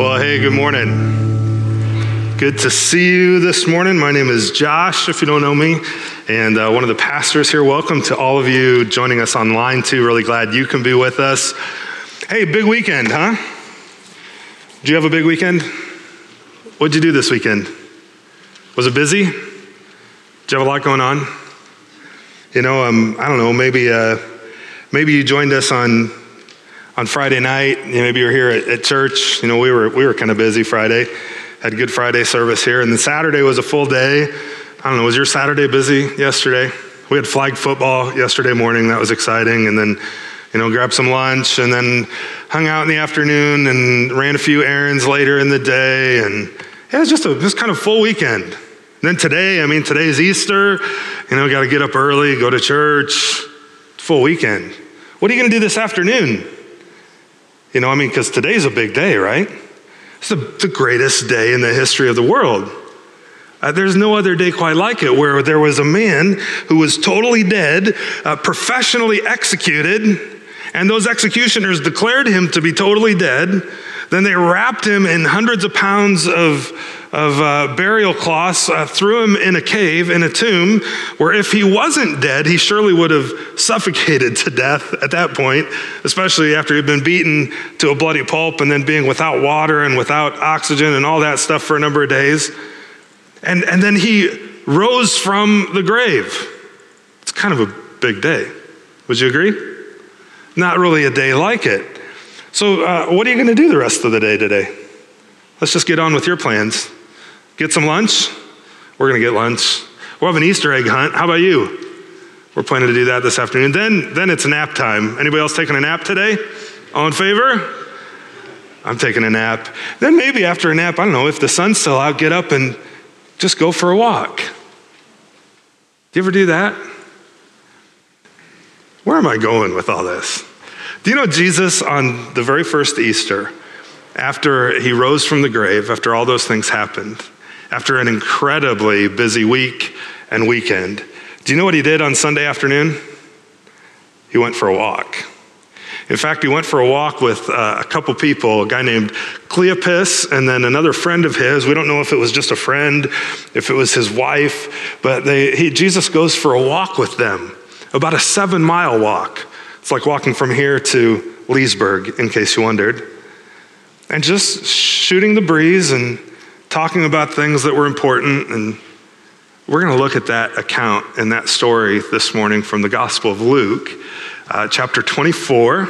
Well, hey, good morning. Good to see you this morning. My name is Josh, if you don't know me, and uh, one of the pastors here. Welcome to all of you joining us online, too. Really glad you can be with us. Hey, big weekend, huh? Did you have a big weekend? What'd you do this weekend? Was it busy? Did you have a lot going on? You know, um, I don't know, maybe, uh, maybe you joined us on on Friday night. You know, maybe you're here at, at, church. You know, we were we were kind of busy Friday. Had Good Friday service here, and then Saturday was a full day. I don't know. Was your Saturday busy yesterday? We had flag football yesterday morning. That was exciting, and then. You know, grabbed some lunch and then hung out in the afternoon and ran a few errands later in the day. And it was just a just kind of full weekend. And then today, I mean, today's Easter. You know, got to get up early, go to church. Full weekend. What are you going to do this afternoon? You know, I mean, because today's a big day, right? It's the, the greatest day in the history of the world. Uh, there's no other day quite like it where there was a man who was totally dead, uh, professionally executed, and those executioners declared him to be totally dead. Then they wrapped him in hundreds of pounds of, of uh, burial cloths, uh, threw him in a cave, in a tomb, where if he wasn't dead, he surely would have suffocated to death at that point, especially after he'd been beaten to a bloody pulp and then being without water and without oxygen and all that stuff for a number of days. And, and then he rose from the grave. It's kind of a big day. Would you agree? Not really a day like it. So, uh, what are you going to do the rest of the day today? Let's just get on with your plans. Get some lunch. We're going to get lunch. We'll have an Easter egg hunt. How about you? We're planning to do that this afternoon. Then, then it's nap time. Anybody else taking a nap today? All in favor? I'm taking a nap. Then maybe after a nap, I don't know, if the sun's still out, get up and just go for a walk. Do you ever do that? Where am I going with all this? Do you know Jesus on the very first Easter, after he rose from the grave, after all those things happened, after an incredibly busy week and weekend, do you know what he did on Sunday afternoon? He went for a walk. In fact, he went for a walk with uh, a couple people, a guy named Cleopas, and then another friend of his. We don't know if it was just a friend, if it was his wife, but they, he, Jesus goes for a walk with them, about a seven mile walk. It's like walking from here to Leesburg, in case you wondered. And just shooting the breeze and talking about things that were important. And we're going to look at that account and that story this morning from the Gospel of Luke, uh, chapter 24.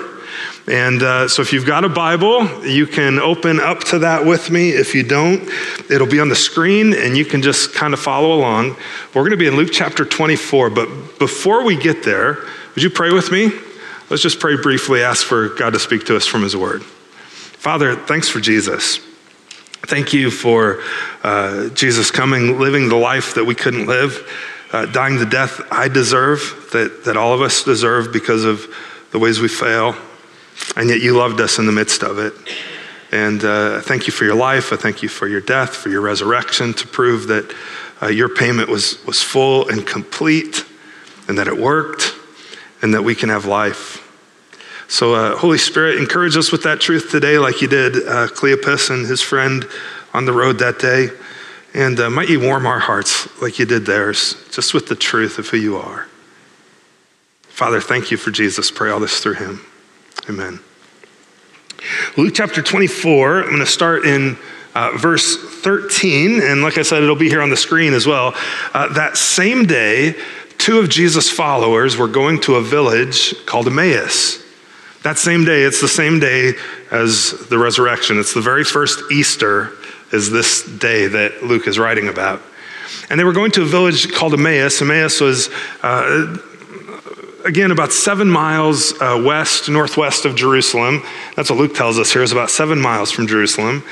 And uh, so, if you've got a Bible, you can open up to that with me. If you don't, it'll be on the screen and you can just kind of follow along. We're going to be in Luke chapter 24. But before we get there, would you pray with me? Let's just pray briefly, ask for God to speak to us from His Word. Father, thanks for Jesus. Thank you for uh, Jesus coming, living the life that we couldn't live, uh, dying the death I deserve, that, that all of us deserve because of the ways we fail. And yet you loved us in the midst of it. And uh, thank you for your life. I thank you for your death, for your resurrection to prove that uh, your payment was, was full and complete and that it worked and that we can have life. So, uh, Holy Spirit, encourage us with that truth today, like you did uh, Cleopas and his friend on the road that day. And uh, might you warm our hearts like you did theirs, just with the truth of who you are. Father, thank you for Jesus. Pray all this through him. Amen. Luke chapter 24, I'm going to start in uh, verse 13. And like I said, it'll be here on the screen as well. Uh, that same day, two of Jesus' followers were going to a village called Emmaus. That same day, it's the same day as the resurrection. It's the very first Easter, is this day that Luke is writing about. And they were going to a village called Emmaus. Emmaus was, uh, again, about seven miles uh, west, northwest of Jerusalem. That's what Luke tells us here. is about seven miles from Jerusalem.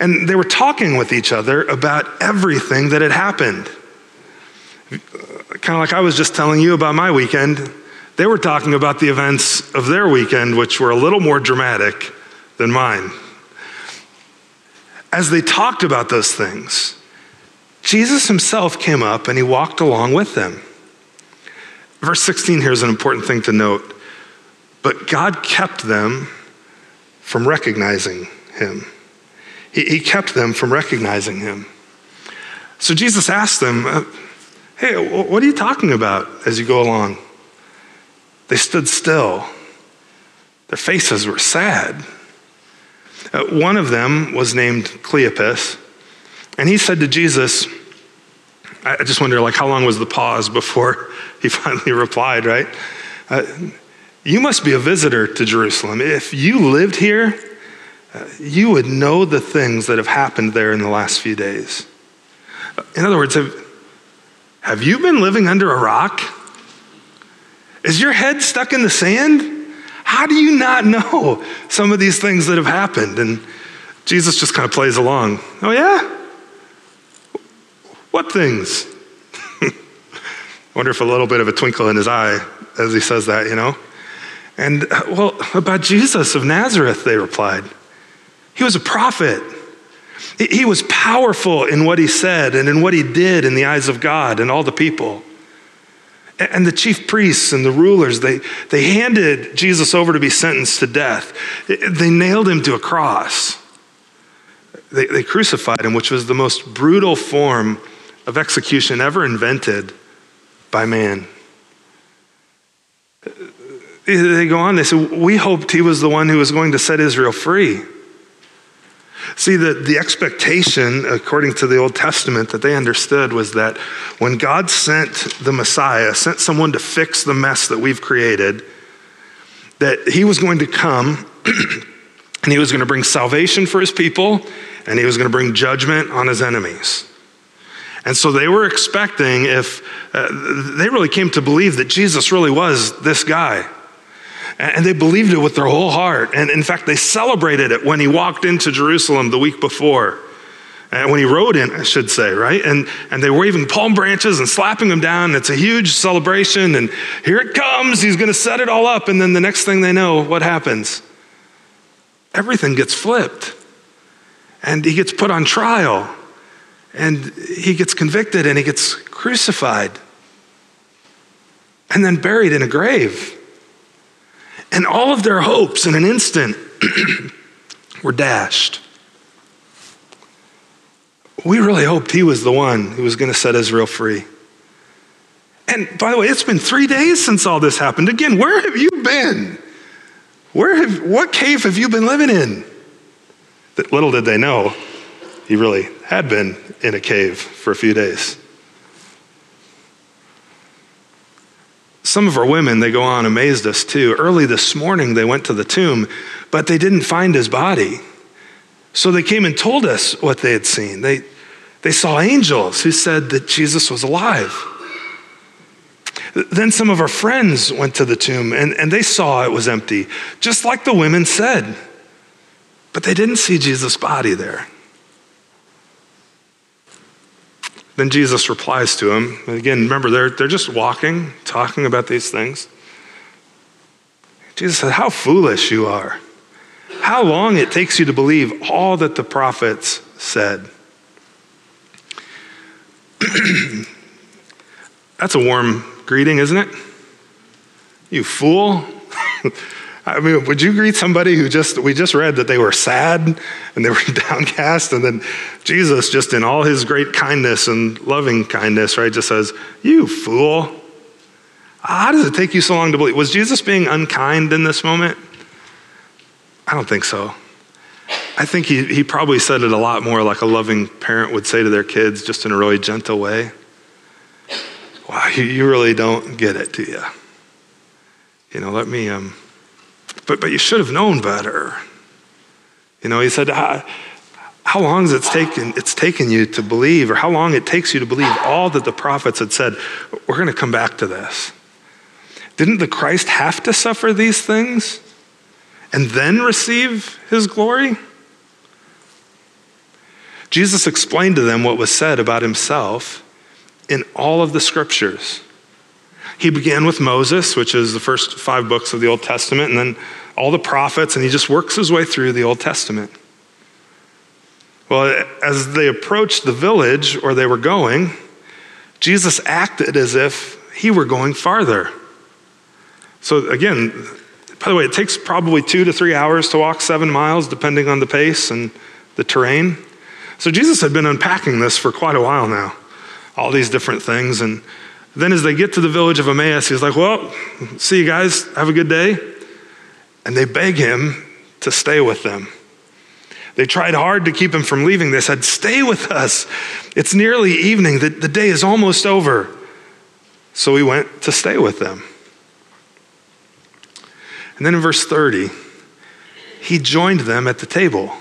And they were talking with each other about everything that had happened kind of like I was just telling you about my weekend, they were talking about the events of their weekend, which were a little more dramatic than mine. As they talked about those things, Jesus himself came up and he walked along with them. Verse 16 here is an important thing to note. But God kept them from recognizing him. he, he kept them from recognizing him. So Jesus asked them, uh, Hey, what are you talking about as you go along? They stood still. Their faces were sad. Uh, one of them was named Cleopas, and he said to Jesus, I just wonder, like, how long was the pause before he finally replied, right? Uh, you must be a visitor to Jerusalem. If you lived here, uh, you would know the things that have happened there in the last few days. In other words, have, have you been living under a rock? Is your head stuck in the sand? How do you not know some of these things that have happened? And Jesus just kind of plays along. Oh, yeah? What things? Wonder if a little bit of a twinkle in his eye as he says that, you know? And, uh, well, about Jesus of Nazareth, they replied. He was a prophet. He was powerful in what he said and in what he did in the eyes of God and all the people. And the chief priests and the rulers, they, they handed Jesus over to be sentenced to death. They nailed him to a cross. They, they crucified him, which was the most brutal form of execution ever invented by man. They go on, they say, We hoped he was the one who was going to set Israel free. See, the, the expectation, according to the Old Testament, that they understood was that when God sent the Messiah, sent someone to fix the mess that we've created, that he was going to come and he was going to bring salvation for his people and he was going to bring judgment on his enemies. And so they were expecting if uh, they really came to believe that Jesus really was this guy. And they believed it with their whole heart. And in fact, they celebrated it when he walked into Jerusalem the week before. And when he rode in, I should say, right? And, and they were waving palm branches and slapping him down. It's a huge celebration. And here it comes. He's going to set it all up. And then the next thing they know, what happens? Everything gets flipped. And he gets put on trial. And he gets convicted and he gets crucified. And then buried in a grave. And all of their hopes in an instant were dashed. We really hoped he was the one who was going to set Israel free. And by the way, it's been three days since all this happened. Again, where have you been? Where have, what cave have you been living in? That little did they know, he really had been in a cave for a few days. Some of our women, they go on, amazed us too. Early this morning, they went to the tomb, but they didn't find his body. So they came and told us what they had seen. They, they saw angels who said that Jesus was alive. Then some of our friends went to the tomb and, and they saw it was empty, just like the women said. But they didn't see Jesus' body there. Then Jesus replies to him. Again, remember, they're, they're just walking, talking about these things. Jesus said, How foolish you are. How long it takes you to believe all that the prophets said. That's a warm greeting, isn't it? You fool. I mean, would you greet somebody who just, we just read that they were sad and they were downcast, and then Jesus, just in all his great kindness and loving kindness, right, just says, You fool. How does it take you so long to believe? Was Jesus being unkind in this moment? I don't think so. I think he, he probably said it a lot more like a loving parent would say to their kids, just in a really gentle way. Wow, you, you really don't get it, do you? You know, let me, um, but, but you should have known better. You know, he said, how, long has it taken, it's taken you to believe, or how long it takes you to believe all that the prophets had said? We're going to come back to this. Didn't the Christ have to suffer these things and then receive his glory? Jesus explained to them what was said about himself in all of the scriptures. He began with Moses, which is the first five books of the Old Testament, and then all the prophets, and he just works his way through the Old Testament. Well, as they approached the village where they were going, Jesus acted as if he were going farther. So, again, by the way, it takes probably two to three hours to walk seven miles, depending on the pace and the terrain. So Jesus had been unpacking this for quite a while now, all these different things. And then as they get to the village of Emmaus, he's like, Well, see you guys, have a good day. And they beg him to stay with them. They tried hard to keep him from leaving. They said, Stay with us. It's nearly evening. The, the day is almost over. So he went to stay with them. And then in verse 30, he joined them at the table.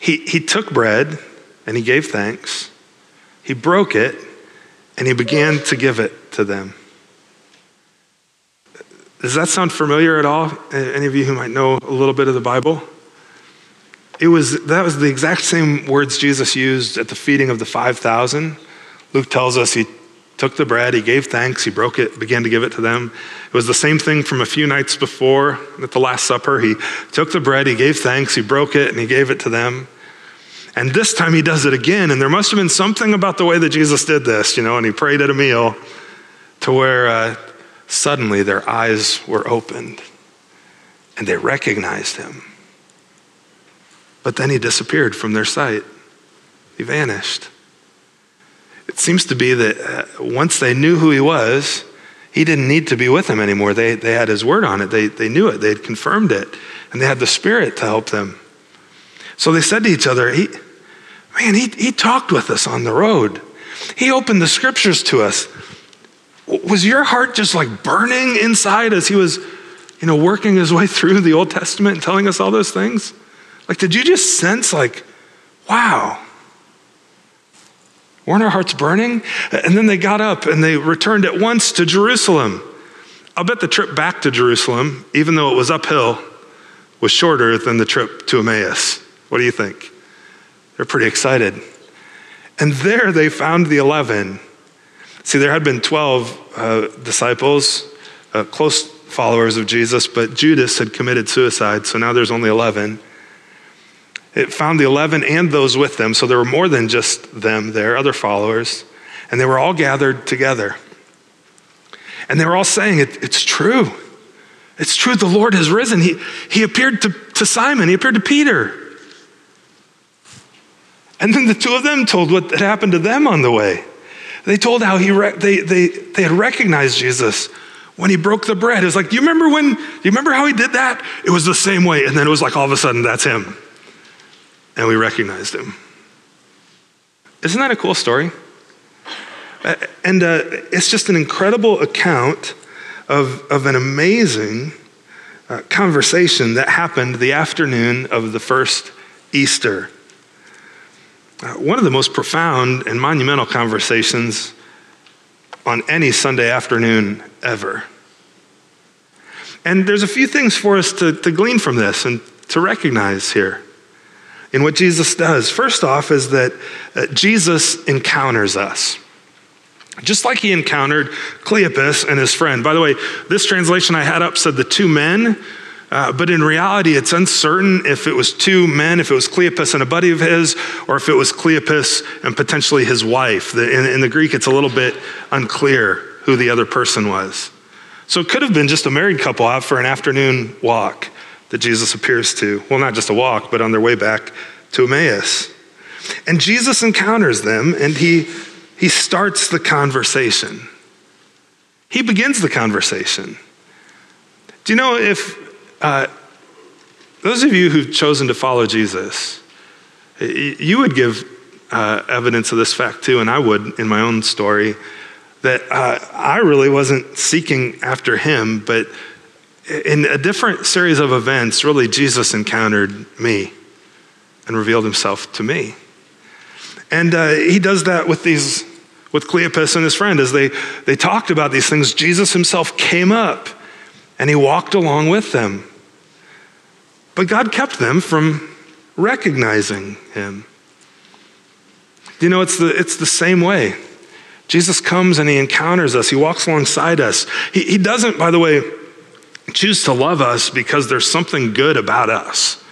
He, he took bread and he gave thanks. He broke it and he began to give it to them. Does that sound familiar at all? Any of you who might know a little bit of the Bible? It was, that was the exact same words Jesus used at the feeding of the 5,000. Luke tells us he took the bread, he gave thanks, he broke it, began to give it to them. It was the same thing from a few nights before at the Last Supper. He took the bread, he gave thanks, he broke it, and he gave it to them. And this time he does it again. And there must have been something about the way that Jesus did this, you know, and he prayed at a meal to where uh, suddenly their eyes were opened and they recognized him. But then he disappeared from their sight, he vanished. It seems to be that uh, once they knew who he was, he didn't need to be with them anymore. They, they had his word on it, they, they knew it, they had confirmed it, and they had the Spirit to help them. So they said to each other, he, Man, he, he talked with us on the road. He opened the scriptures to us. Was your heart just like burning inside as he was, you know, working his way through the Old Testament and telling us all those things? Like, did you just sense, like, wow, Weren't our hearts burning? And then they got up and they returned at once to Jerusalem. I'll bet the trip back to Jerusalem, even though it was uphill, was shorter than the trip to Emmaus. What do you think? They're pretty excited. And there they found the 11. See, there had been 12 uh, disciples, uh, close followers of Jesus, but Judas had committed suicide, so now there's only 11. It found the 11 and those with them, so there were more than just them there, other followers, and they were all gathered together. And they were all saying, it, It's true. It's true. The Lord has risen. He, he appeared to, to Simon, he appeared to Peter. And then the two of them told what had happened to them on the way. They told how he re- they, they, they had recognized Jesus when he broke the bread. It was like, do you remember when, do you remember how he did that? It was the same way. And then it was like all of a sudden, that's him and we recognized him. Isn't that a cool story? And uh, it's just an incredible account of, of an amazing uh, conversation that happened the afternoon of the first Easter. Uh, one of the most profound and monumental conversations on any Sunday afternoon ever. And there's a few things for us to, to glean from this and to recognize here in what Jesus does. First off, is that uh, Jesus encounters us. Just like he encountered Cleopas and his friend. By the way, this translation I had up said the two men, uh, but in reality, it's uncertain if it was two men, if it was Cleopas and a buddy of his, or if it was Cleopas and potentially his wife. The, in, in the Greek, it's a little bit unclear who the other person was. So it could have been just a married couple out for an afternoon walk that Jesus appears to. Well, not just a walk, but on their way back to Emmaus. And Jesus encounters them and he, he starts the conversation. He begins the conversation. Do you know if uh, those of you who've chosen to follow Jesus, you would give uh, evidence of this fact too, and I would in my own story, that uh, I really wasn't seeking after him, but in a different series of events, really, Jesus encountered me and revealed himself to me. And uh, he does that with these, with Cleopas and his friend. As they, they talked about these things, Jesus himself came up and he walked along with them. But God kept them from recognizing him. You know, it's the, it's the same way. Jesus comes and he encounters us, he walks alongside us. He, he doesn't, by the way, choose to love us because there's something good about us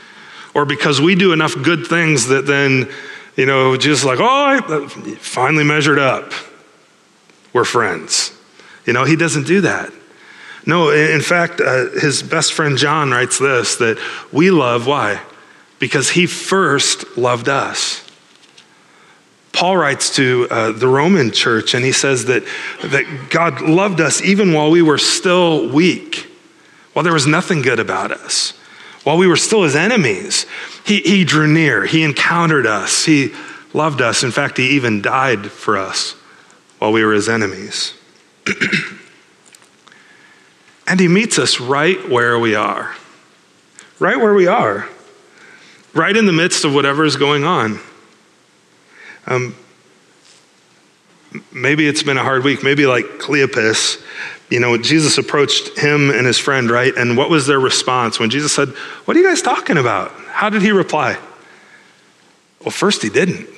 or because we do enough good things that then, you know, just like, oh, I uh, finally measured up. We're friends. You know, he doesn't do that. No, in fact, uh, his best friend John writes this that we love, why? because he first loved us. Paul writes to uh, the Roman church and he says that, that God loved us even while we were still weak, while there was nothing good about us, while we were still his enemies. He, he drew near, he encountered us, he loved us. In fact, he even died for us while we were his enemies. and he meets us right where we are, right where we are, right in the midst of whatever is going on. Um, maybe it's been a hard week. Maybe like Cleopas, you know, Jesus approached him and his friend, right? And what was their response when Jesus said, What are you guys talking about? How did he reply? Well, first, he didn't.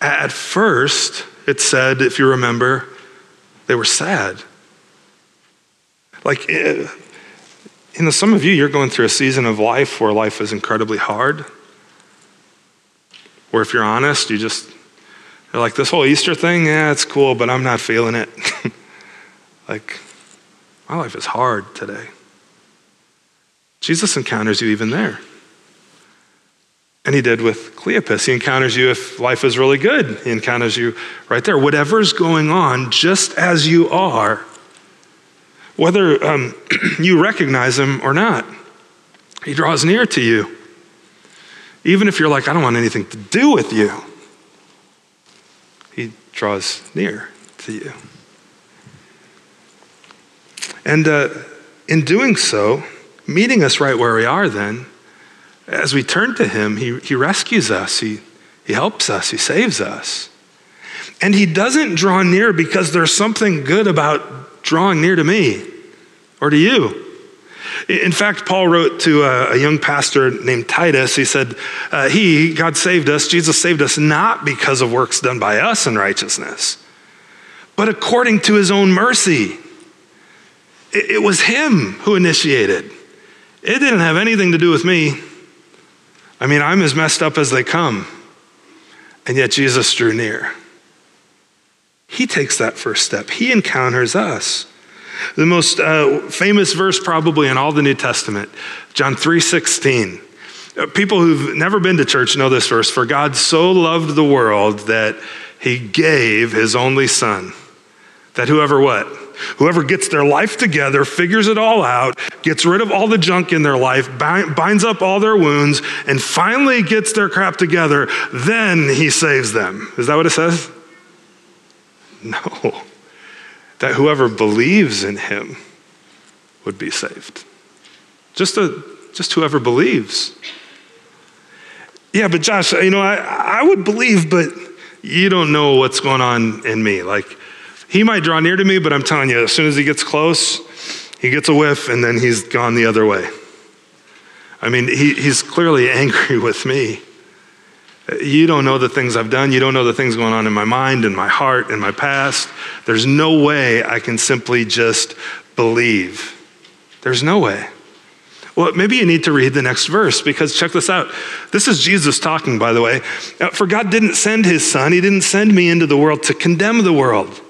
At first, it said, if you remember, they were sad. Like, eh, you know, some of you, you're going through a season of life where life is incredibly hard. Where if you're honest, you just, you're like, this whole Easter thing, yeah, it's cool, but I'm not feeling it. like, my life is hard today. Jesus encounters you even there. And he did with Cleopas. He encounters you if life is really good. He encounters you right there. Whatever's going on, just as you are, whether um, you recognize him or not, he draws near to you. Even if you're like, I don't want anything to do with you, he draws near to you. And uh, in doing so, meeting us right where we are, then, as we turn to him, he, he rescues us, he, he helps us, he saves us. And he doesn't draw near because there's something good about drawing near to me or to you. In fact, Paul wrote to a, young pastor named Titus. He said, uh, He, God saved us, Jesus saved us, not because of works done by us in righteousness, but according to his own mercy. It, it was him who initiated. It didn't have anything to do with me. I mean, I'm as messed up as they come. And yet Jesus drew near. He takes that first step, he encounters us. The most uh, famous verse probably in all the New Testament, John 3:16. Uh, people who've never been to church know this verse, for God so loved the world that he gave his only son. That whoever what? Whoever gets their life together, figures it all out, gets rid of all the junk in their life, binds up all their wounds, and finally gets their crap together, then he saves them. Is that what it says? No that whoever believes in him would be saved. Just, a, just whoever believes. Yeah, but Josh, you know, I, I would believe, but you don't know what's going on in me. Like, he might draw near to me, but I'm telling you, as soon as he gets close, he gets a whiff and then he's gone the other way. I mean, he, he's clearly angry with me. You don't know the things I've done. You don't know the things going on in my mind, in my heart, in my past. There's no way I can simply just believe. There's no way. Well, maybe you need to read the next verse because check this out. This is Jesus talking, by the way. Uh, for God didn't send his son, he didn't send me into the world to condemn the world,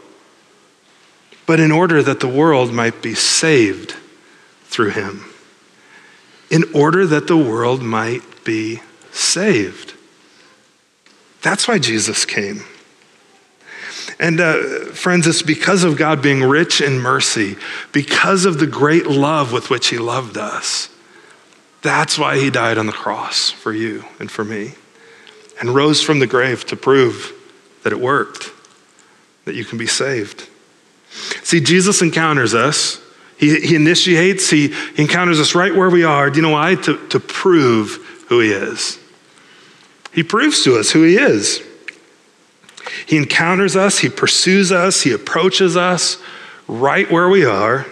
but in order that the world might be saved through him. In order that the world might be saved. That's why Jesus came. And uh, friends, it's because of God being rich in mercy, because of the great love with which He loved us. That's why He died on the cross for you and for me and rose from the grave to prove that it worked, that you can be saved. See, Jesus encounters us. He, he initiates, he, he encounters us right where we are. Do you know why? To, to prove who He is. He proves to us who He is. He encounters us, He pursues us, He approaches us right where we are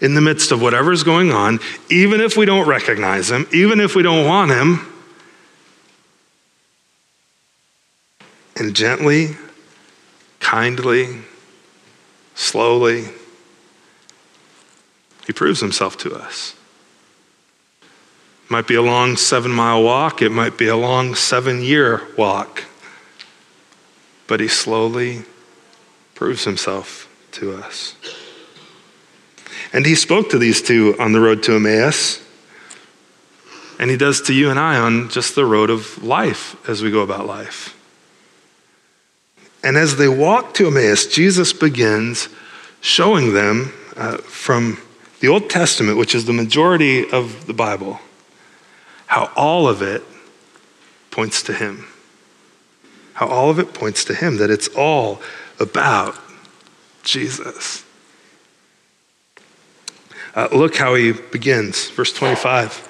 in the midst of whatever's going on, even if we don't recognize Him, even if we don't want Him. And gently, kindly, slowly, He proves Himself to us might be a long seven mile walk, it might be a long seven year walk. But he slowly proves himself to us. And he spoke to these two on the road to Emmaus. and he does to you and I on just the road of life as we go about life. And as they walk to Emmaus, Jesus begins showing them uh, from the Old Testament, which is the majority of the Bible, how all of it points to him. How all of it points to him, that it's all about Jesus. Uh, look how he begins, verse 25.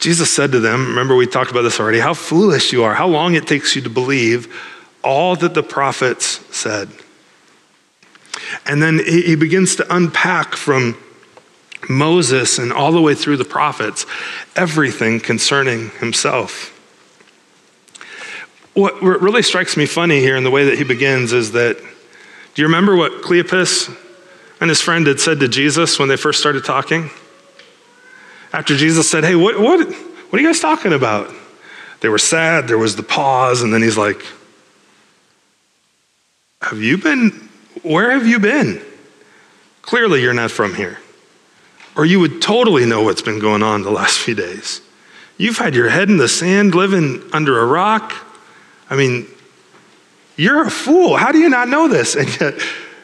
Jesus said to them, remember we talked about this already, how foolish you are, how long it takes you to believe all that the prophets said. And then he, he begins to unpack from Moses and all the way through the prophets everything concerning himself. What really strikes me funny here in the way that he begins is that, do you remember what Cleopas and his friend had said to Jesus when they first started talking? After Jesus said, Hey, what, what, what are you guys talking about? They were sad, there was the pause, and then he's like, Have you been, where have you been? Clearly, you're not from here. Or you would totally know what's been going on the last few days. You've had your head in the sand living under a rock. I mean, you're a fool. How do you not know this? And yet,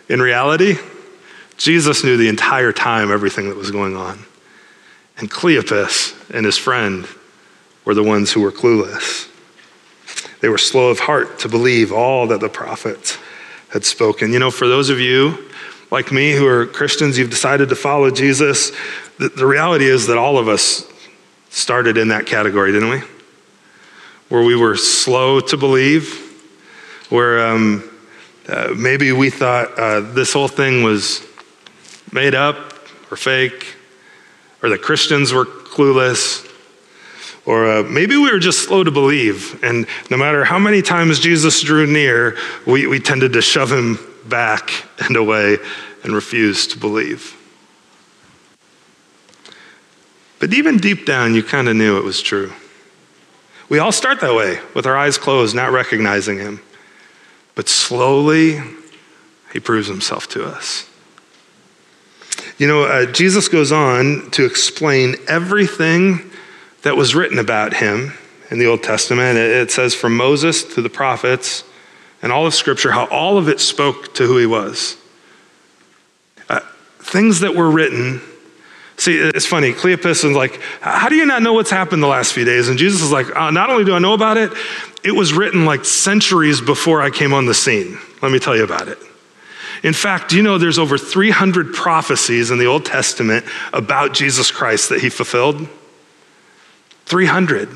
in reality, Jesus knew the entire time everything that was going on. And Cleopas and his friend were the ones who were clueless. They were slow of heart to believe all that the prophets had spoken. You know, for those of you like me who are Christians, you've decided to follow Jesus, the, the reality is that all of us started in that category, didn't we? Where we were slow to believe, where um, uh, maybe we thought uh, this whole thing was made up or fake, or that Christians were clueless, or uh, maybe we were just slow to believe. And no matter how many times Jesus drew near, we, we tended to shove him back and away and refuse to believe. But even deep down, you kind of knew it was true. We all start that way, with our eyes closed, not recognizing him. But slowly, he proves himself to us. You know, uh, Jesus goes on to explain everything that was written about him in the Old Testament. It, it says from Moses to the prophets and all of Scripture, how all of it spoke to who he was. Uh, things that were written. See, it's funny. Cleopas is like, How do you not know what's happened the last few days? And Jesus is like, uh, Not only do I know about it, it was written like centuries before I came on the scene. Let me tell you about it. In fact, do you know there's over 300 prophecies in the Old Testament about Jesus Christ that he fulfilled? 300.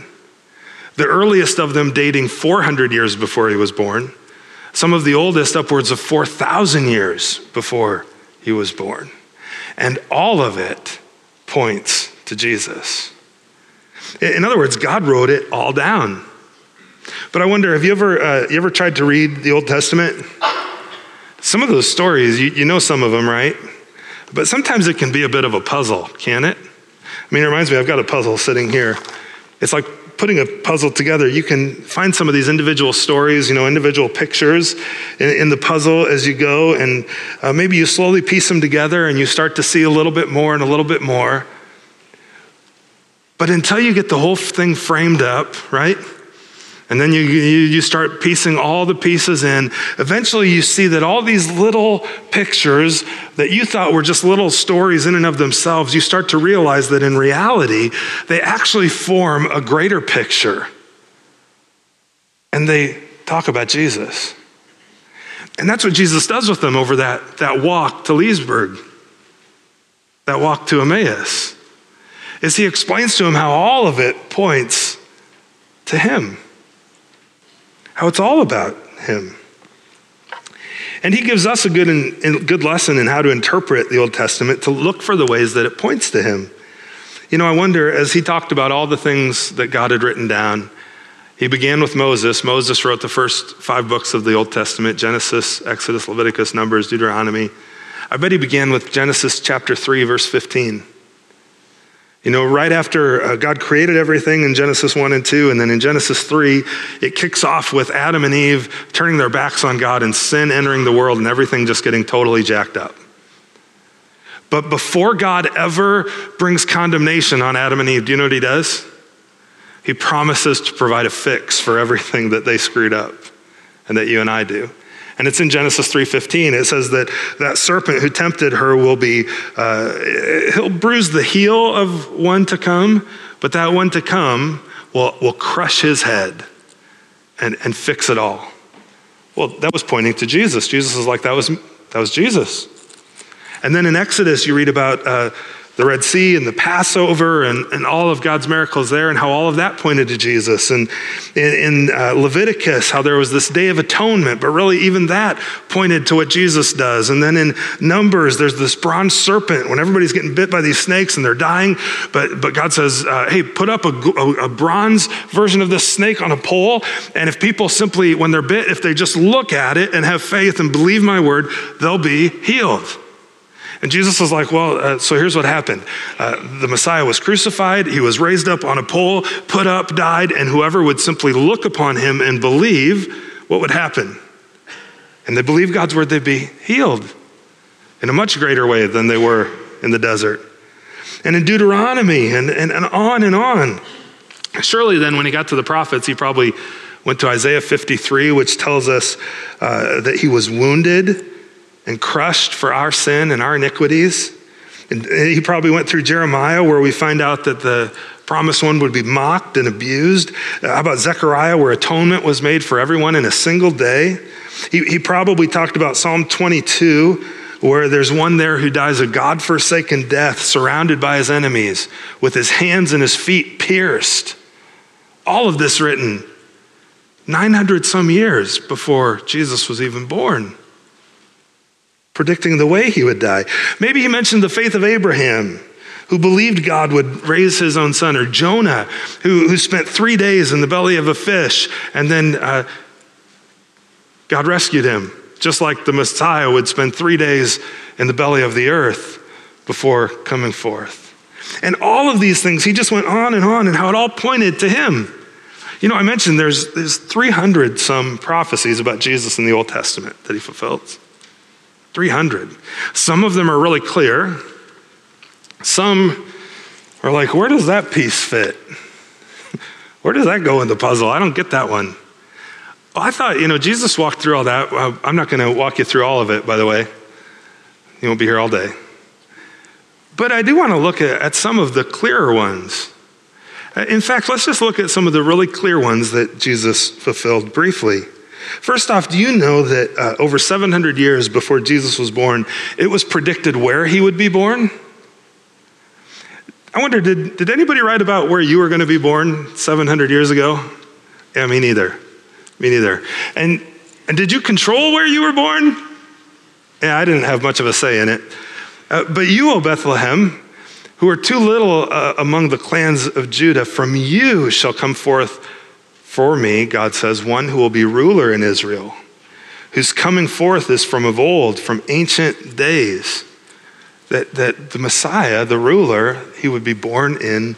The earliest of them dating 400 years before he was born some of the oldest upwards of 4,000 years before he was born. And all of it points to Jesus. In other words, God wrote it all down. But I wonder, have you ever, uh, you ever tried to read the Old Testament? Some of those stories, you, you know some of them, right? But sometimes it can be a bit of a puzzle, can it? I mean, it reminds me, I've got a puzzle sitting here. It's like putting a puzzle together, you can find some of these individual stories, you know, individual pictures in, in the puzzle as you go, and uh, maybe you slowly piece them together and you start to see a little bit more and a little bit more. But until you get the whole thing framed up, right? And then you, you, start piecing all the pieces in. Eventually, you see that all these little pictures that you thought were just little stories in and of themselves, you start to realize that in reality, they actually form a greater picture. And they talk about Jesus. And that's what Jesus does with them over that, that walk to Leesburg, that walk to Emmaus, is he explains to them how all of it points to him how it's all about Him. And he gives us a good, and, good lesson in how to interpret the Old Testament to look for the ways that it points to Him. You know, I wonder, as he talked about all the things that God had written down, he began with Moses. Moses wrote the first five books of the Old Testament Genesis, Exodus, Leviticus, Numbers, Deuteronomy. I bet he began with Genesis chapter 3, verse 15. You know, right after uh, God created everything in Genesis 1 and 2, and then in Genesis 3, it kicks off with Adam and Eve turning their backs on God and sin entering the world and everything just getting totally jacked up. But before God ever brings condemnation on Adam and Eve, do you know what he does? He promises to provide a fix for everything that they screwed up and that you and I do. And it's in Genesis 3:15. It says that that serpent who tempted her will be uh, he'll bruise the heel of one to come, but that one to come will, will crush his head and, and fix it all. Well, that was pointing to Jesus. Jesus is like, that was, that was Jesus. And then in Exodus, you read about uh, the Red Sea and the Passover and, and all of God's miracles there and how all of that pointed to Jesus. And in, in uh, Leviticus, how there was this Day of Atonement, but really even that pointed to what Jesus does. And then in Numbers, there's this bronze serpent when everybody's getting bit by these snakes and they're dying. But, but God says, uh, hey, put up a, a, a bronze version of this snake on a pole. And if people simply, when they're bit, if they just look at it and have faith and believe my word, they'll be healed. And Jesus was like, Well, uh, so here's what happened. Uh, the Messiah was crucified, he was raised up on a pole, put up, died, and whoever would simply look upon him and believe, what would happen? And they believed God's word, they'd be healed in a much greater way than they were in the desert. And in Deuteronomy, and, and, and on and on. Surely then, when he got to the prophets, he probably went to Isaiah 53, which tells us uh, that he was wounded and crushed for our sin and our iniquities. And he probably went through Jeremiah, where we find out that the promised one would be mocked and abused. Uh, how about Zechariah, where atonement was made for everyone in a single day? He, he probably talked about Psalm 22, where there's one there who dies a God forsaken death, surrounded by his enemies, with his hands and his feet pierced. All of this written 900 some years before Jesus was even born predicting the way he would die. Maybe he mentioned the faith of Abraham, who believed God would raise his own son, or Jonah, who, who spent three days in the belly of a fish, and then uh, God rescued him, just like the Messiah would spend three days in the belly of the earth before coming forth. And all of these things, he just went on and on, and how it all pointed to him. You know, I mentioned there's, there's 300 some prophecies about Jesus in the Old Testament that he fulfilled. 300. Some of them are really clear. Some are like, where does that piece fit? Where does that go in the puzzle? I don't get that one. Well, I thought, you know, Jesus walked through all that. I'm not going to walk you through all of it, by the way. You won't be here all day. But I do want to look at, at some of the clearer ones. Uh, in fact, let's just look at some of the really clear ones that Jesus fulfilled briefly. First off, do you know that uh, over 700 years before Jesus was born, it was predicted where he would be born? I wonder, did, did anybody write about where you were going to be born 700 years ago? Yeah, me neither. Me neither. And, and did you control where you were born? Yeah, I didn't have much of a say in it. Uh, but you, O Bethlehem, who are too little uh, among the clans of Judah, from you shall come forth for me, God says, one who will be ruler in Israel, whose coming forth is from of old, from ancient days. That, that the Messiah, the ruler, he would be born in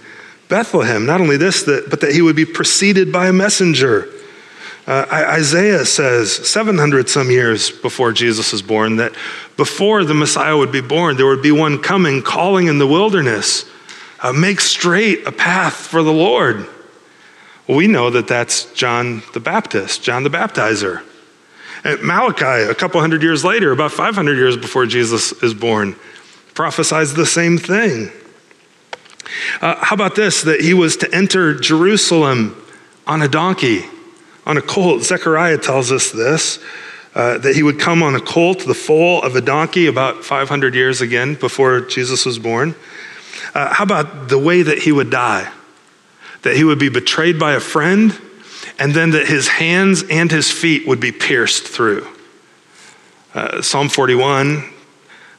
Bethlehem. Not only this, that, but that he would be preceded by a messenger. Uh, Isaiah says 700 some years before Jesus is born that before the Messiah would be born, there would be one coming calling in the wilderness, uh, make straight a path for the Lord. We know that that's John the Baptist, John the Baptizer. And Malachi, a couple hundred years later, about 500 years before Jesus is born, prophesies the same thing. Uh, how about this? That he was to enter Jerusalem on a donkey, on a colt. Zechariah tells us this. Uh, that he would come on a colt, the foal of a donkey, about 500 years again before Jesus was born. Uh, how about the way that he would die? That he would be betrayed by a friend, and then that his hands and his feet would be pierced through. Uh, Psalm 41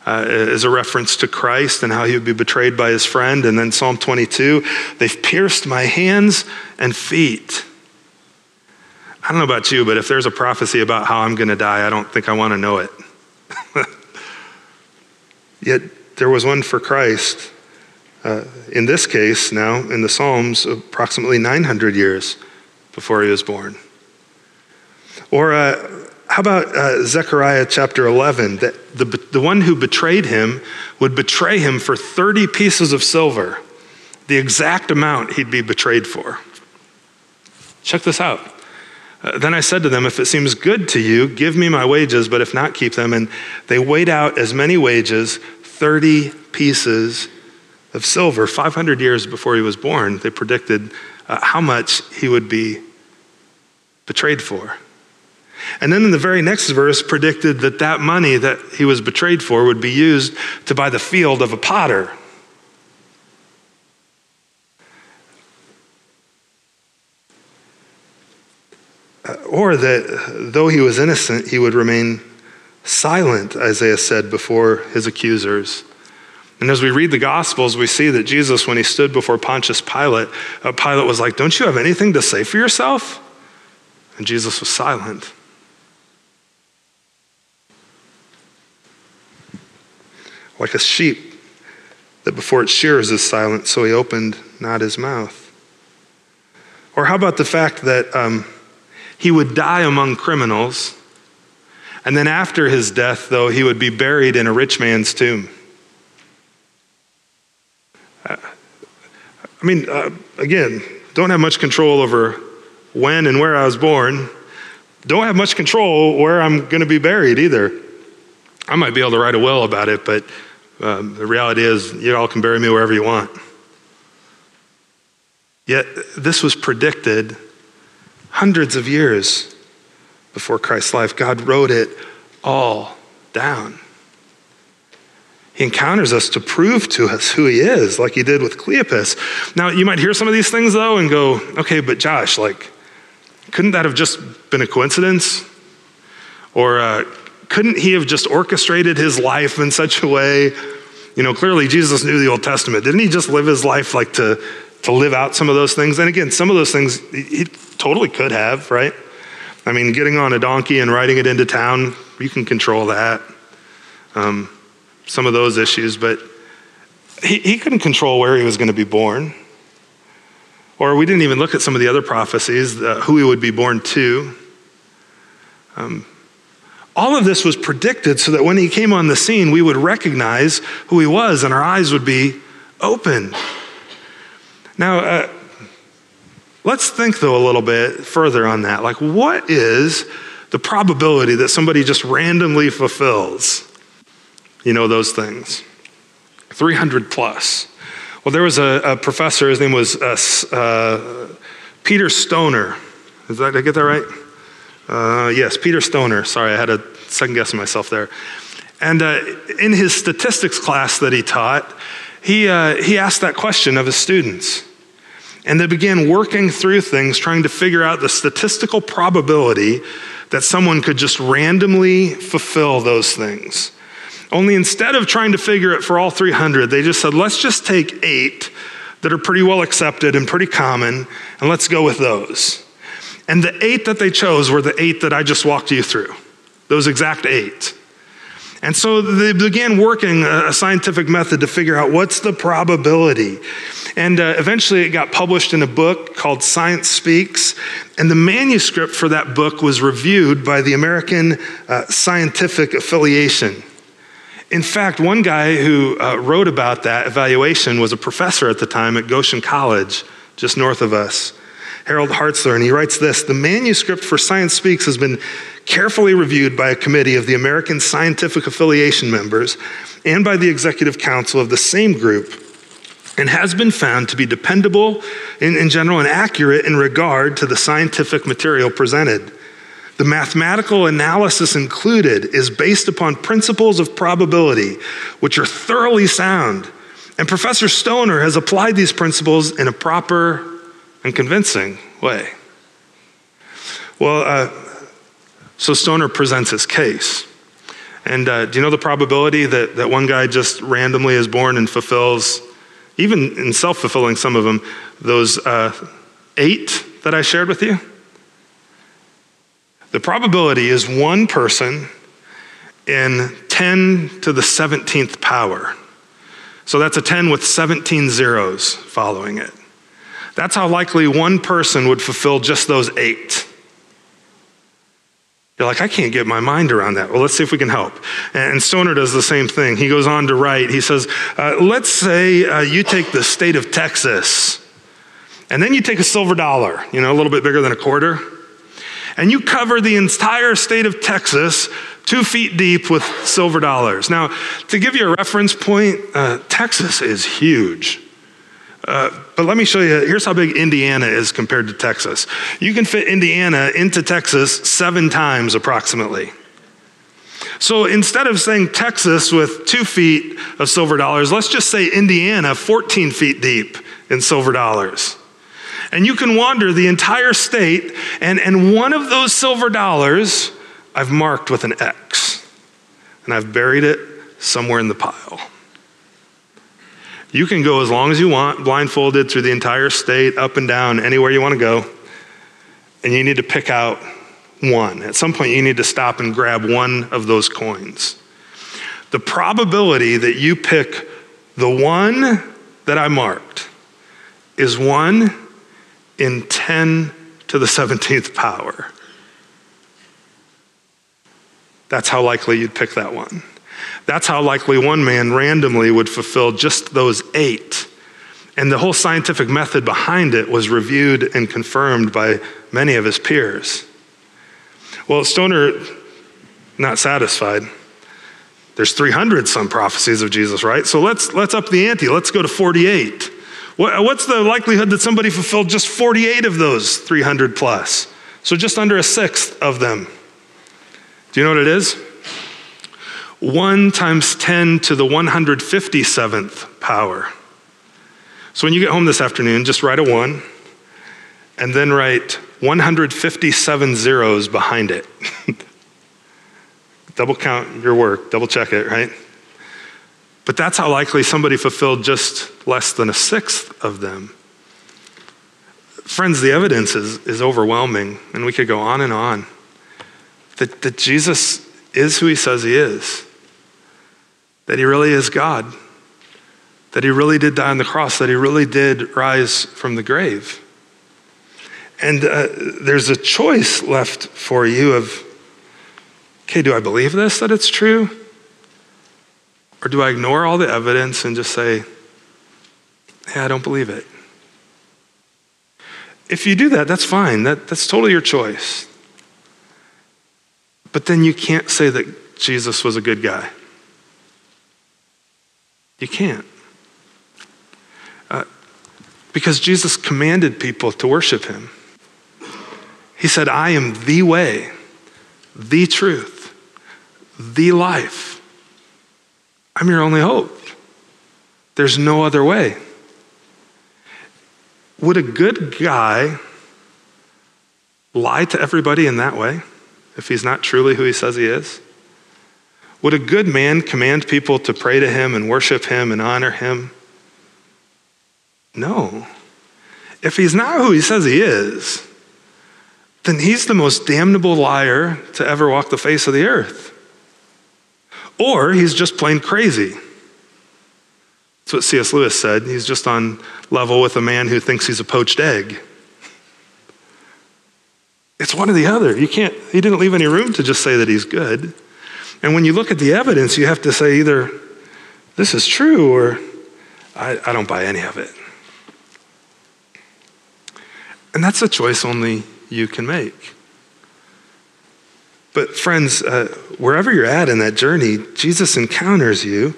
uh, is a reference to Christ and how he would be betrayed by his friend. And then Psalm 22, they've pierced my hands and feet. I don't know about you, but if there's a prophecy about how I'm going to die, I don't think I want to know it. Yet there was one for Christ uh, in this case, now in the Psalms, approximately 900 years before he was born. Or uh, how about uh, Zechariah chapter 11? That the, the one who betrayed him would betray him for 30 pieces of silver, the exact amount he'd be betrayed for. Check this out. Uh, then I said to them, If it seems good to you, give me my wages, but if not, keep them. And they weighed out as many wages, 30 pieces of silver. 500 years before he was born, they predicted uh, how much he would be betrayed for. And then in the very next verse, predicted that that money that he was betrayed for would be used to buy the field of a potter. Uh, or that though he was innocent, he would remain silent, Isaiah said before his accusers. And as we read the Gospels, we see that Jesus, when he stood before Pontius Pilate, uh, Pilate was like, Don't you have anything to say for yourself? And Jesus was silent. Like a sheep that before its shears is silent, so he opened not his mouth. Or how about the fact that um, he would die among criminals, and then after his death, though, he would be buried in a rich man's tomb? I mean, uh, again, don't have much control over when and where I was born. Don't have much control where I'm going to be buried either. I might be able to write a will about it, but um, the reality is, you all can bury me wherever you want. Yet, this was predicted hundreds of years before Christ's life. God wrote it all down. He encounters us to prove to us who he is, like he did with Cleopas. Now, you might hear some of these things, though, and go, okay, but Josh, like, couldn't that have just been a coincidence? Or uh, couldn't he have just orchestrated his life in such a way? You know, clearly Jesus knew the Old Testament. Didn't he just live his life like to, to live out some of those things? And again, some of those things he totally could have, right? I mean, getting on a donkey and riding it into town, you can control that. Um, some of those issues, but he, he couldn't control where he was going to be born. Or we didn't even look at some of the other prophecies, uh, who he would be born to. Um, all of this was predicted so that when he came on the scene, we would recognize who he was and our eyes would be open. Now, uh, let's think though a little bit further on that. Like, what is the probability that somebody just randomly fulfills you know those things. 300 plus. Well, there was a, a professor, his name was uh, uh, Peter Stoner. Is that, did I get that right? Uh, yes, Peter Stoner. Sorry, I had a second guess of myself there. And uh, in his statistics class that he taught, he, uh, he asked that question of his students. And they began working through things, trying to figure out the statistical probability that someone could just randomly fulfill those things. Only instead of trying to figure it for all 300, they just said, let's just take eight that are pretty well accepted and pretty common, and let's go with those. And the eight that they chose were the eight that I just walked you through, those exact eight. And so they began working a scientific method to figure out what's the probability. And uh, eventually it got published in a book called Science Speaks. And the manuscript for that book was reviewed by the American uh, Scientific Affiliation. In fact, one guy who uh, wrote about that evaluation was a professor at the time at Goshen College, just north of us, Harold Hartzler. And he writes this The manuscript for Science Speaks has been carefully reviewed by a committee of the American Scientific Affiliation members and by the Executive Council of the same group and has been found to be dependable in, in general and accurate in regard to the scientific material presented. The mathematical analysis included is based upon principles of probability, which are thoroughly sound. And Professor Stoner has applied these principles in a proper and convincing way. Well, uh, so Stoner presents his case. And uh, do you know the probability that, that one guy just randomly is born and fulfills, even in self fulfilling some of them, those uh, eight that I shared with you? The probability is one person in 10 to the 17th power. So that's a 10 with 17 zeros following it. That's how likely one person would fulfill just those eight. You're like, I can't get my mind around that. Well, let's see if we can help. And Stoner does the same thing. He goes on to write, he says, uh, Let's say uh, you take the state of Texas And then you take a silver dollar, you know, a little bit bigger than a quarter, and you cover the entire state of Texas two feet deep with silver dollars. Now, to give you a reference point, uh, Texas is huge. Uh, but let me show you here's how big Indiana is compared to Texas. You can fit Indiana into Texas seven times approximately. So instead of saying Texas with two feet of silver dollars, let's just say Indiana 14 feet deep in silver dollars. And you can wander the entire state, and, and one of those silver dollars I've marked with an X, and I've buried it somewhere in the pile. You can go as long as you want, blindfolded through the entire state, up and down, anywhere you want to go, and you need to pick out one. At some point, you need to stop and grab one of those coins. The probability that you pick the one that I marked is one in 10 to the 17th power. That's how likely you'd pick that one. That's how likely one man randomly would fulfill just those eight. And the whole scientific method behind it was reviewed and confirmed by many of his peers. Well, Stoner, not satisfied. There's 300 some prophecies of Jesus, right? So let's, let's up the ante. Let's go to 48. What, what's the likelihood that somebody fulfilled just 48 of those 300 plus? So just under a sixth of them. Do you know what it is? 1 times 10 to the 157th power. So when you get home this afternoon, just write a 1 and then write 157 zeros behind it. double count your work, double check it, right? But that's how likely somebody fulfilled just less than a sixth of them. Friends, the evidence is, is overwhelming, and we could go on and on. That, that Jesus is who he says he is, that he really is God, that he really did die on the cross, that he really did rise from the grave. And uh, there's a choice left for you of, okay, do I believe this, that it's true? Or do I ignore all the evidence and just say, yeah, I don't believe it? If you do that, that's fine. That, that's totally your choice. But then you can't say that Jesus was a good guy. You can't. Uh, because Jesus commanded people to worship him. He said, I am the way, the truth, the life. I'm your only hope. There's no other way. Would a good guy lie to everybody in that way if he's not truly who he says he is? Would a good man command people to pray to him and worship him and honor him? No. If he's not who he says he is, then he's the most damnable liar to ever walk the face of the earth. Or he's just plain crazy. That's what C.S. Lewis said. He's just on level with a man who thinks he's a poached egg. It's one or the other. You can't, he didn't leave any room to just say that he's good. And when you look at the evidence, you have to say either this is true or I, I don't buy any of it. And that's a choice only you can make. But, friends, uh, wherever you're at in that journey, Jesus encounters you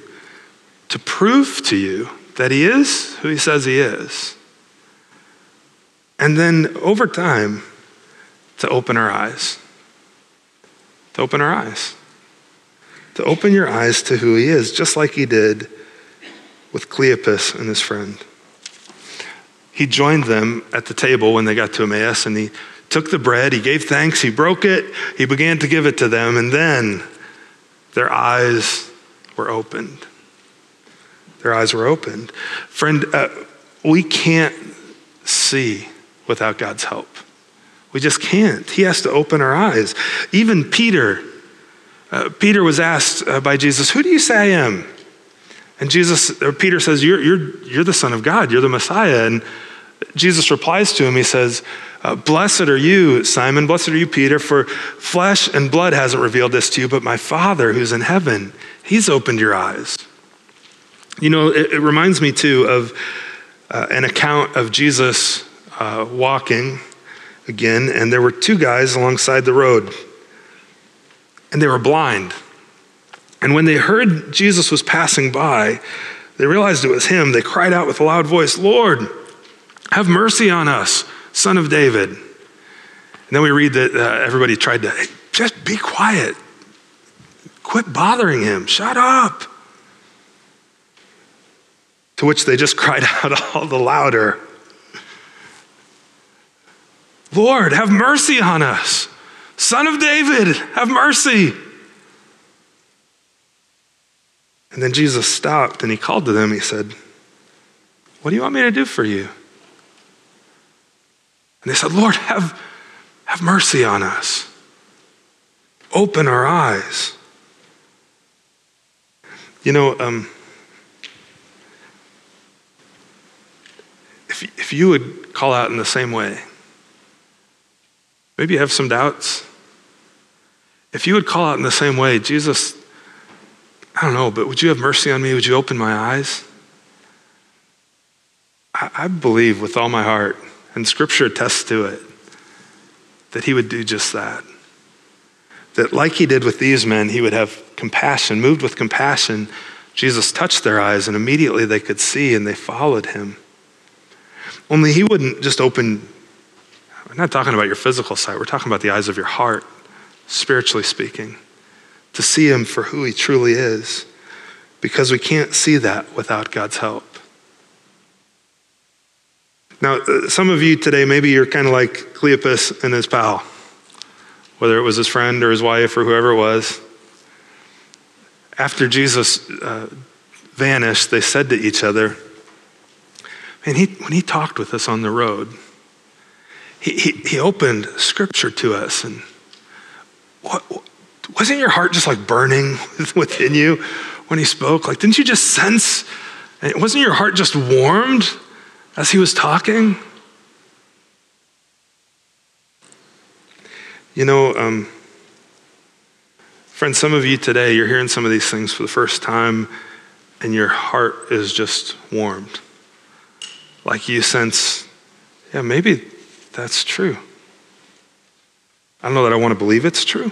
to prove to you that He is who He says He is. And then over time, to open our eyes. To open our eyes. To open your eyes to who He is, just like He did with Cleopas and his friend. He joined them at the table when they got to Emmaus and he took the bread, he gave thanks, he broke it, he began to give it to them, and then their eyes were opened. Their eyes were opened. Friend, uh, we can't see without God's help. We just can't. He has to open our eyes. Even Peter, uh, Peter was asked uh, by Jesus, Who do you say I am? And Jesus, or Peter says, you're, you're, you're the Son of God, you're the Messiah. And Jesus replies to him, He says, uh, blessed are you, Simon, blessed are you, Peter, for flesh and blood hasn't revealed this to you, but my Father who's in heaven, he's opened your eyes. You know, it, it reminds me too of uh, an account of Jesus uh, walking again, and there were two guys alongside the road, and they were blind. And when they heard Jesus was passing by, they realized it was him. They cried out with a loud voice, Lord, have mercy on us, son of David. And then we read that uh, everybody tried to, hey, just be quiet. Quit bothering him. Shut up. To which they just cried out all the louder Lord, have mercy on us. Son of David, have mercy. And then Jesus stopped and he called to them. He said, What do you want me to do for you? And they said, Lord, have, have mercy on us. Open our eyes. You know, um, if, if you would call out in the same way, maybe you have some doubts. If you would call out in the same way, Jesus, I don't know, but would you have mercy on me? Would you open my eyes? I, I believe with all my heart, and scripture attests to it, that he would do just that. That, like he did with these men, he would have compassion, moved with compassion. Jesus touched their eyes, and immediately they could see and they followed him. Only he wouldn't just open, we're not talking about your physical sight, we're talking about the eyes of your heart, spiritually speaking, to see him for who he truly is, because we can't see that without God's help. Now, uh, some of you today, maybe you're kind of like Cleopas and his pal whether it was his friend or his wife or whoever it was. After Jesus uh, vanished, they said to each other, Man, he, when he talked with us on the road, he, he, he opened scripture to us. And what, wasn't your heart just like burning within you when he spoke? Like, didn't you just sense? Wasn't your heart just warmed as he was talking? You know, um, friends, some of you today, you're hearing some of these things for the first time, and your heart is just warmed. Like you sense, yeah, maybe that's true. I don't know that I want to believe it's true,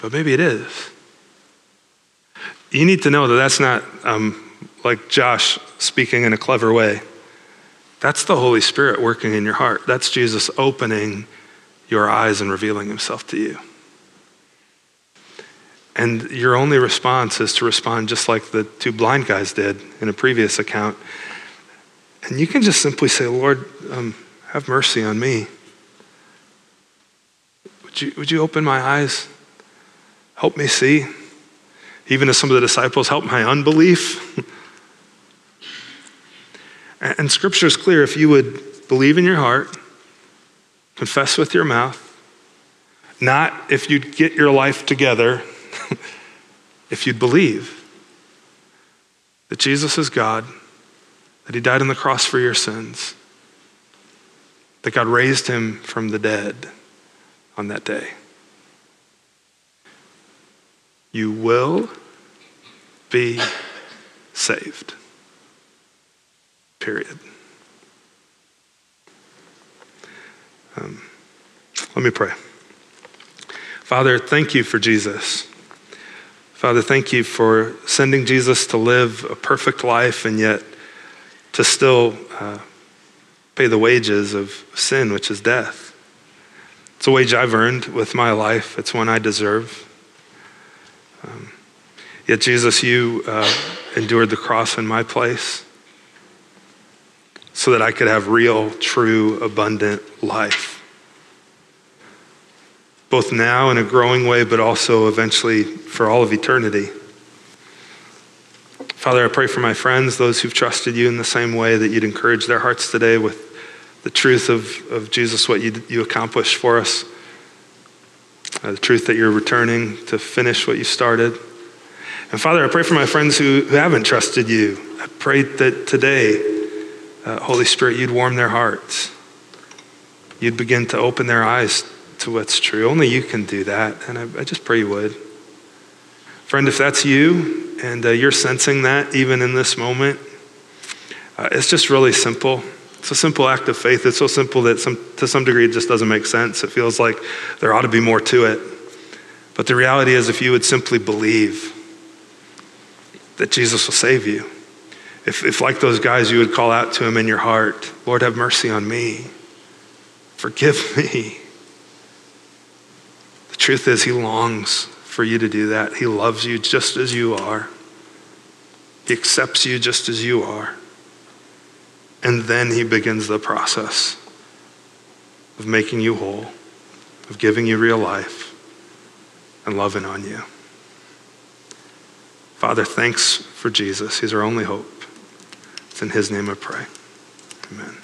but maybe it is. You need to know that that's not um, like Josh speaking in a clever way. That's the Holy Spirit working in your heart. That's Jesus opening your eyes and revealing himself to you. And your only response is to respond just like the two blind guys did in a previous account. And you can just simply say, Lord, um, have mercy on me. Would you, would you open my eyes? Help me see. Even as some of the disciples, help my unbelief. and, scripture is clear if you would believe in your heart confess with your mouth, not if you'd get your life together, if you'd believe that Jesus is God, that he died on the cross for your sins, that God raised him from the dead on that day. You will be saved. Period. Um, let me pray. Father, thank you for Jesus. Father, thank you for sending Jesus to live a perfect life and yet to still uh, pay the wages of sin, which is death. It's a wage I've earned with my life, it's one I deserve. Um, yet, Jesus, you uh, endured the cross in my place so that I could have real, true, abundant life. Both now in a growing way, but also eventually for all of eternity. Father, I pray for my friends, those who've trusted you in the same way, that you'd encourage their hearts today with the truth of, of Jesus, what you, you accomplished for us, uh, the truth that you're returning to finish what you started. And Father, I pray for my friends who, who haven't trusted you. I pray that today, uh, Holy Spirit, you'd warm their hearts. You'd begin to open their eyes to what's true. Only you can do that. And I, I just pray you would. Friend, if that's you and uh, you're sensing that even in this moment, uh, it's just really simple. It's a simple act of faith. It's so simple that some, to some degree it just doesn't make sense. It feels like there ought to be more to it. But the reality is, if you would simply believe that Jesus will save you, if, if like those guys, you would call out to him in your heart, Lord, have mercy on me, forgive me. The truth is, he longs for you to do that. He loves you just as you are, he accepts you just as you are. And then he begins the process of making you whole, of giving you real life, and loving on you. Father, thanks for Jesus. He's our only hope. It's in his name I pray. Amen.